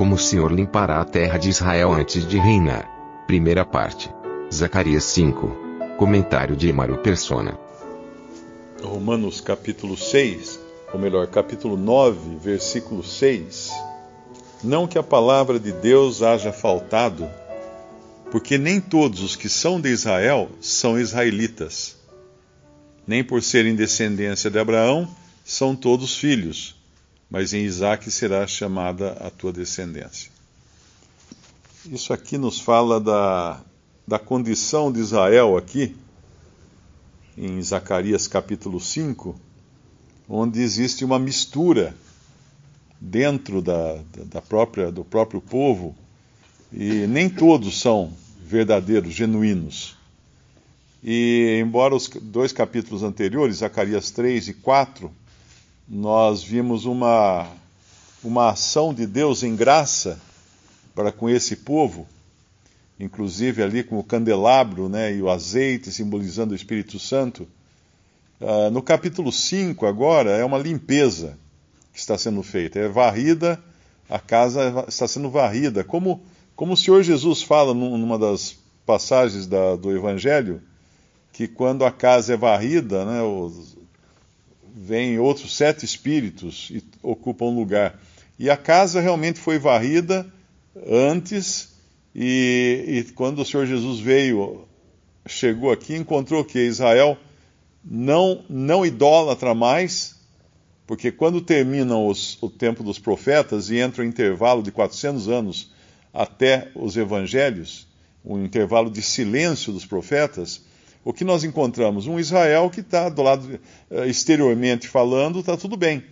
Como o Senhor limpará a terra de Israel antes de reinar. Primeira parte. Zacarias 5. Comentário de Emaro Persona. Romanos capítulo 6, ou melhor, capítulo 9, versículo 6. Não que a palavra de Deus haja faltado, porque nem todos os que são de Israel são israelitas. Nem por serem descendência de Abraão são todos filhos, mas em Isaque será chamada a tua descendência. Isso aqui nos fala da, da condição de Israel aqui, em Zacarias capítulo 5, onde existe uma mistura dentro da, da própria, do próprio povo, e nem todos são verdadeiros, genuínos. E embora os dois capítulos anteriores, Zacarias 3 e 4, nós vimos uma, uma ação de Deus em graça para com esse povo, inclusive ali com o candelabro né, e o azeite simbolizando o Espírito Santo. Uh, no capítulo 5, agora, é uma limpeza que está sendo feita. É varrida, a casa está sendo varrida. Como, como o Senhor Jesus fala numa das passagens da, do Evangelho, que quando a casa é varrida, né, os, vêm outros sete espíritos e ocupam lugar. E a casa realmente foi varrida antes, e, e quando o Senhor Jesus veio, chegou aqui, encontrou que Israel não, não idólatra mais, porque quando termina os, o tempo dos profetas e entra o intervalo de 400 anos até os evangelhos, um intervalo de silêncio dos profetas, o que nós encontramos? Um Israel que está do lado, eh, exteriormente falando, está tudo bem.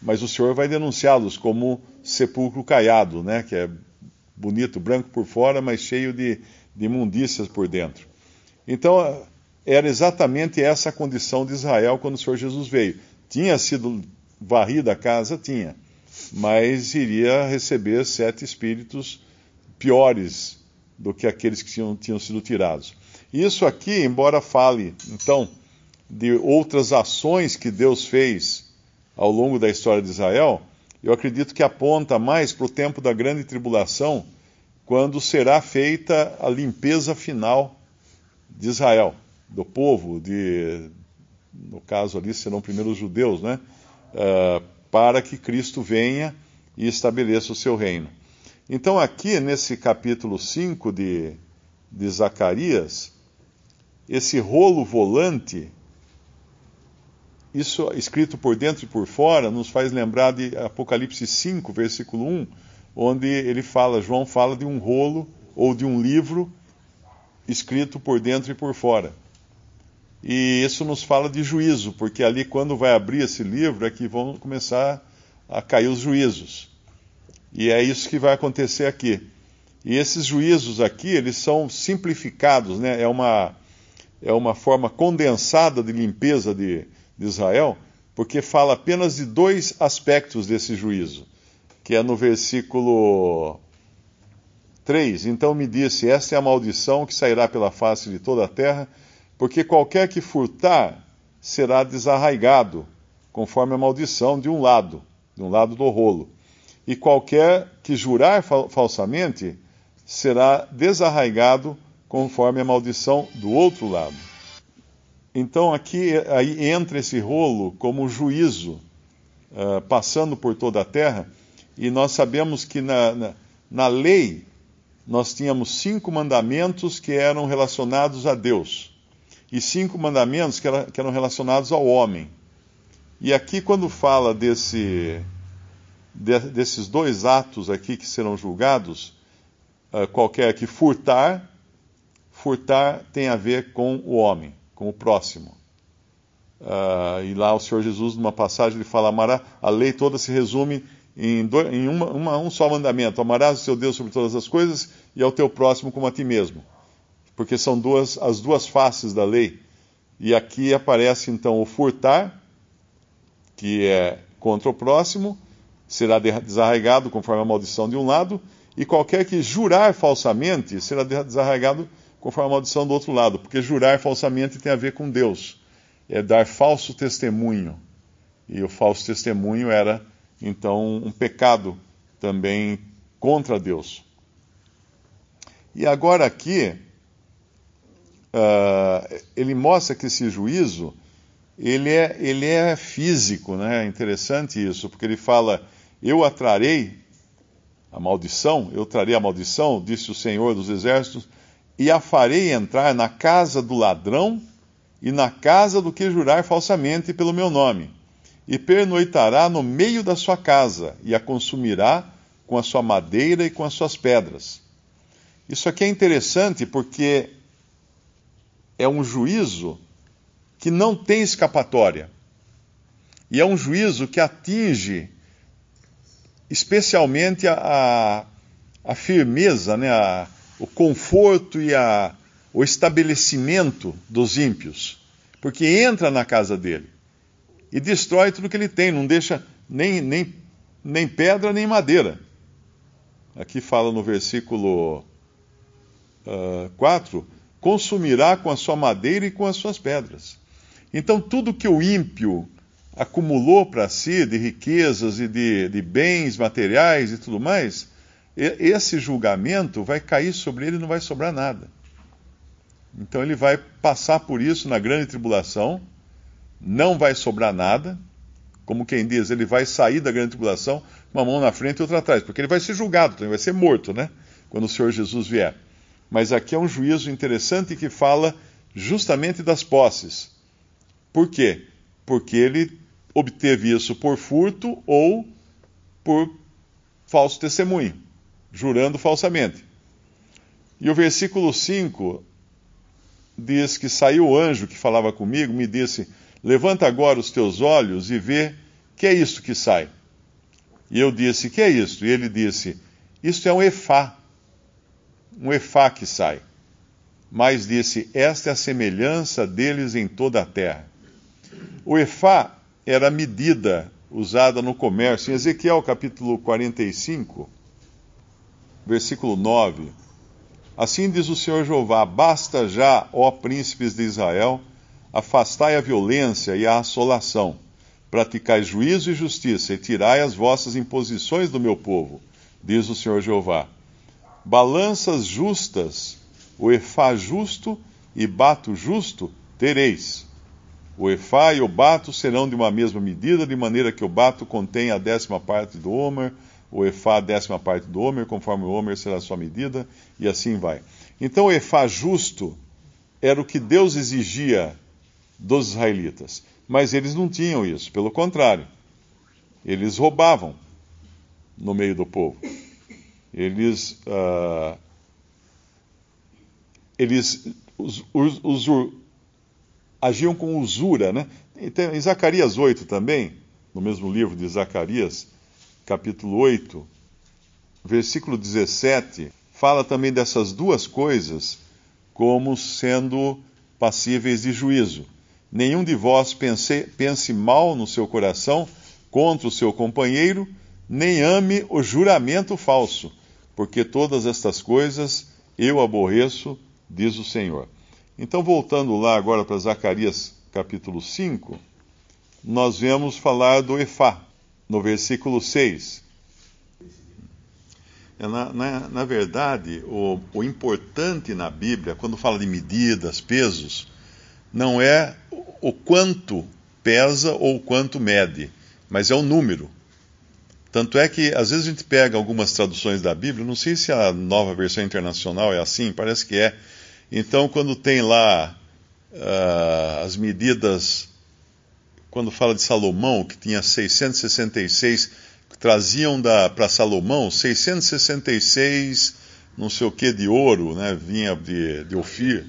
Mas o Senhor vai denunciá-los como sepulcro caiado, né? que é bonito, branco por fora, mas cheio de, de imundícias por dentro. Então, era exatamente essa a condição de Israel quando o Senhor Jesus veio. Tinha sido varrida a casa? Tinha. Mas iria receber sete espíritos piores do que aqueles que tinham, tinham sido tirados. Isso aqui, embora fale, então, de outras ações que Deus fez ao longo da história de Israel, eu acredito que aponta mais para o tempo da grande tribulação, quando será feita a limpeza final de Israel, do povo, de, no caso ali serão primeiro os judeus, né? Uh, para que Cristo venha e estabeleça o seu reino. Então, aqui nesse capítulo 5 de, de Zacarias, esse rolo volante, isso escrito por dentro e por fora, nos faz lembrar de Apocalipse 5, versículo 1, onde ele fala, João fala de um rolo ou de um livro escrito por dentro e por fora. E isso nos fala de juízo, porque ali quando vai abrir esse livro é que vão começar a cair os juízos. E é isso que vai acontecer aqui. E esses juízos aqui, eles são simplificados, né? É uma é uma forma condensada de limpeza de, de Israel, porque fala apenas de dois aspectos desse juízo, que é no versículo 3. Então me disse: Esta é a maldição que sairá pela face de toda a terra, porque qualquer que furtar será desarraigado, conforme a maldição de um lado, de um lado do rolo. E qualquer que jurar falsamente será desarraigado conforme a maldição do outro lado. Então aqui aí entra esse rolo como juízo uh, passando por toda a terra, e nós sabemos que na, na, na lei nós tínhamos cinco mandamentos que eram relacionados a Deus e cinco mandamentos que, era, que eram relacionados ao homem. E aqui, quando fala desse, de, desses dois atos aqui que serão julgados, uh, qualquer que furtar, furtar tem a ver com o homem, com o próximo. Uh, e lá o Senhor Jesus, numa passagem, ele fala: amará, a lei toda se resume em, em uma, uma, um só mandamento: amarás o seu Deus sobre todas as coisas e ao teu próximo como a ti mesmo. Porque são duas, as duas faces da lei. E aqui aparece então o furtar, que é contra o próximo, será desarraigado conforme a maldição de um lado, e qualquer que jurar falsamente será desarraigado conforme a maldição do outro lado, porque jurar falsamente tem a ver com Deus é dar falso testemunho. E o falso testemunho era, então, um pecado também contra Deus. E agora aqui, uh, ele mostra que esse juízo, ele é, ele é físico, né? É interessante isso, porque ele fala, eu atrarei a maldição, eu trarei a maldição, disse o Senhor dos Exércitos, e a farei entrar na casa do ladrão e na casa do que jurar falsamente pelo meu nome, e pernoitará no meio da sua casa, e a consumirá com a sua madeira e com as suas pedras. Isso aqui é interessante porque é um juízo que não tem escapatória. E é um juízo que atinge especialmente a, a, a firmeza, né, a, o conforto e a, o estabelecimento dos ímpios, porque entra na casa dele e destrói tudo que ele tem, não deixa nem, nem, nem pedra nem madeira. Aqui fala no versículo uh, ah, 4: consumirá com a sua madeira e com as suas pedras. Então, tudo que o ímpio acumulou para si de riquezas e de, de bens materiais e tudo mais, esse julgamento vai cair sobre ele e não vai sobrar nada. Então ele vai passar por isso na grande tribulação, não vai sobrar nada, como quem diz, ele vai sair da grande tribulação, uma mão na frente e outra atrás, porque ele vai ser julgado, então ele vai ser morto, né? Quando o Senhor Jesus vier. Mas aqui é um juízo interessante que fala justamente das posses. Por quê? Porque ele obteve isso por furto ou por falso testemunho, jurando falsamente. E o versículo 5 diz que saiu o anjo que falava comigo, me disse: Levanta agora os teus olhos e vê que é isto que sai. E eu disse: Que é isto? E ele disse: Isto é um efá, um efá que sai. Mas disse: Esta é a semelhança deles em toda a terra. O efá era a medida usada no comércio. Em Ezequiel capítulo 45, versículo 9 Assim diz o Senhor Jeová: Basta já, ó príncipes de Israel, afastai a violência e a assolação, praticai juízo e justiça, e tirai as vossas imposições do meu povo, diz o Senhor Jeová. Balanças justas, o efá justo e bato justo tereis. O efá e o bato serão de uma mesma medida, de maneira que o bato contém a décima parte do homer, o Efá, décima parte do Homer, conforme o Homer será a sua medida, e assim vai. Então o Efá justo era o que Deus exigia dos israelitas. Mas eles não tinham isso, pelo contrário. Eles roubavam no meio do povo. Eles, uh, eles us, us, us, agiam com usura. Né? Em Zacarias 8 também, no mesmo livro de Zacarias, capítulo 8, versículo 17, fala também dessas duas coisas como sendo passíveis de juízo. Nenhum de vós pense, pense mal no seu coração contra o seu companheiro, nem ame o juramento falso, porque todas estas coisas eu aborreço, diz o Senhor. Então, voltando lá agora para Zacarias capítulo 5, nós vemos falar do Efá no versículo 6. É, na, na, na verdade, o, o importante na Bíblia, quando fala de medidas, pesos, não é o quanto pesa ou o quanto mede, mas é o número. Tanto é que, às vezes, a gente pega algumas traduções da Bíblia, não sei se a nova versão internacional é assim, parece que é. Então, quando tem lá uh, as medidas quando fala de Salomão, que tinha 666, traziam para Salomão 666, não sei o que, de ouro, né? vinha de, de Ofir,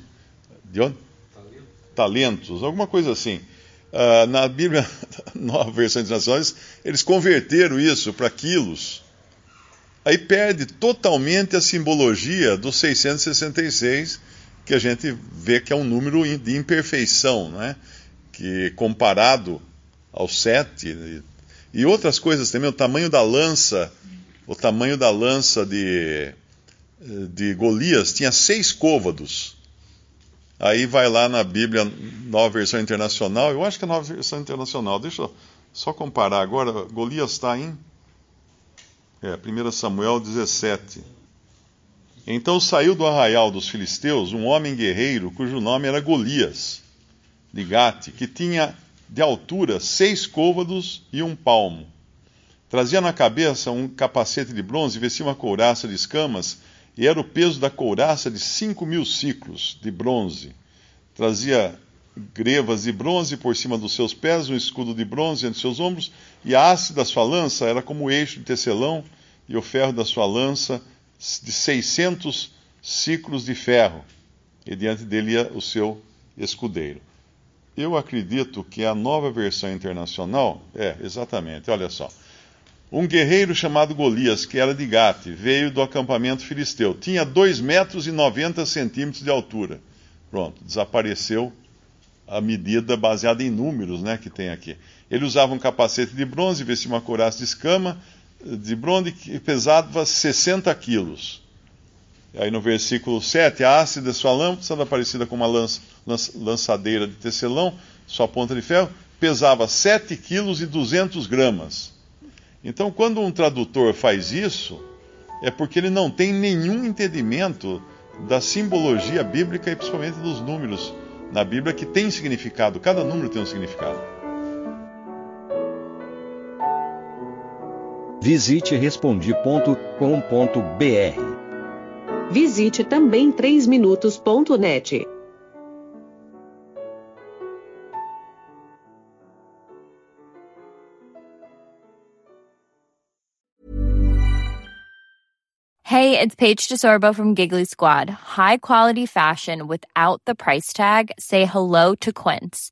de onde? Talentos. Talentos, alguma coisa assim. Uh, na Bíblia, nova versão internacional, eles converteram isso para quilos. Aí perde totalmente a simbologia do 666, que a gente vê que é um número de imperfeição, né? Que comparado ao 7 e outras coisas também, o tamanho da lança, o tamanho da lança de, de Golias tinha seis côvados. Aí vai lá na Bíblia, nova versão internacional, eu acho que é nova versão internacional, deixa eu só comparar agora. Golias está em é, 1 Samuel 17. Então saiu do arraial dos filisteus um homem guerreiro cujo nome era Golias, de Gate, que tinha de altura seis côvados e um palmo. Trazia na cabeça um capacete de bronze vestia uma couraça de escamas e era o peso da couraça de cinco mil ciclos de bronze. Trazia grevas de bronze por cima dos seus pés, um escudo de bronze entre seus ombros, e a haste da sua lança era como o eixo de tecelão, e o ferro da sua lança de seiscentos ciclos de ferro, e diante dele ia o seu escudeiro. Eu acredito que a nova versão internacional, é, exatamente, olha só. Um guerreiro chamado Golias, que era de Gate, veio do acampamento filisteu. Tinha 2 metros e 90 centímetros de altura. Pronto, desapareceu a medida baseada em números né, que tem aqui. Ele usava um capacete de bronze, vestia uma couraça de escama de bronze que pesava 60 quilos. Aí no versículo 7, a haste de sua lâmpada, parecida com uma lança, lançadeira de tecelão, sua ponta de ferro, pesava 7 quilos e 200 gramas. Então, quando um tradutor faz isso, é porque ele não tem nenhum entendimento da simbologia bíblica e principalmente dos números na Bíblia que tem significado, cada número tem um significado. Visite respondi.com.br. Visite também 3minutos.net. Hey, it's Paige DeSorbo from Giggly Squad. High quality fashion without the price tag. Say hello to Quince.